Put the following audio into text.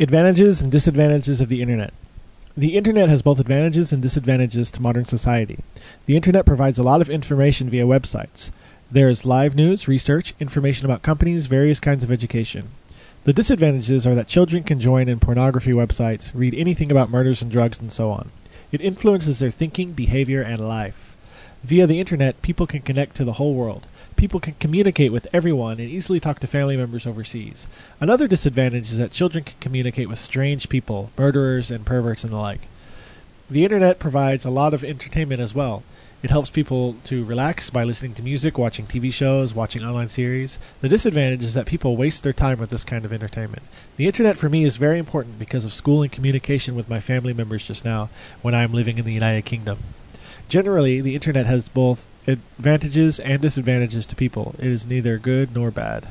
Advantages and disadvantages of the Internet. The Internet has both advantages and disadvantages to modern society. The Internet provides a lot of information via websites. There is live news, research, information about companies, various kinds of education. The disadvantages are that children can join in pornography websites, read anything about murders and drugs, and so on. It influences their thinking, behavior, and life. Via the Internet, people can connect to the whole world people can communicate with everyone and easily talk to family members overseas. Another disadvantage is that children can communicate with strange people, murderers, and perverts and the like. The internet provides a lot of entertainment as well. It helps people to relax by listening to music, watching TV shows, watching online series. The disadvantage is that people waste their time with this kind of entertainment. The internet for me is very important because of school and communication with my family members just now when I am living in the United Kingdom. Generally, the internet has both advantages and disadvantages to people. It is neither good nor bad.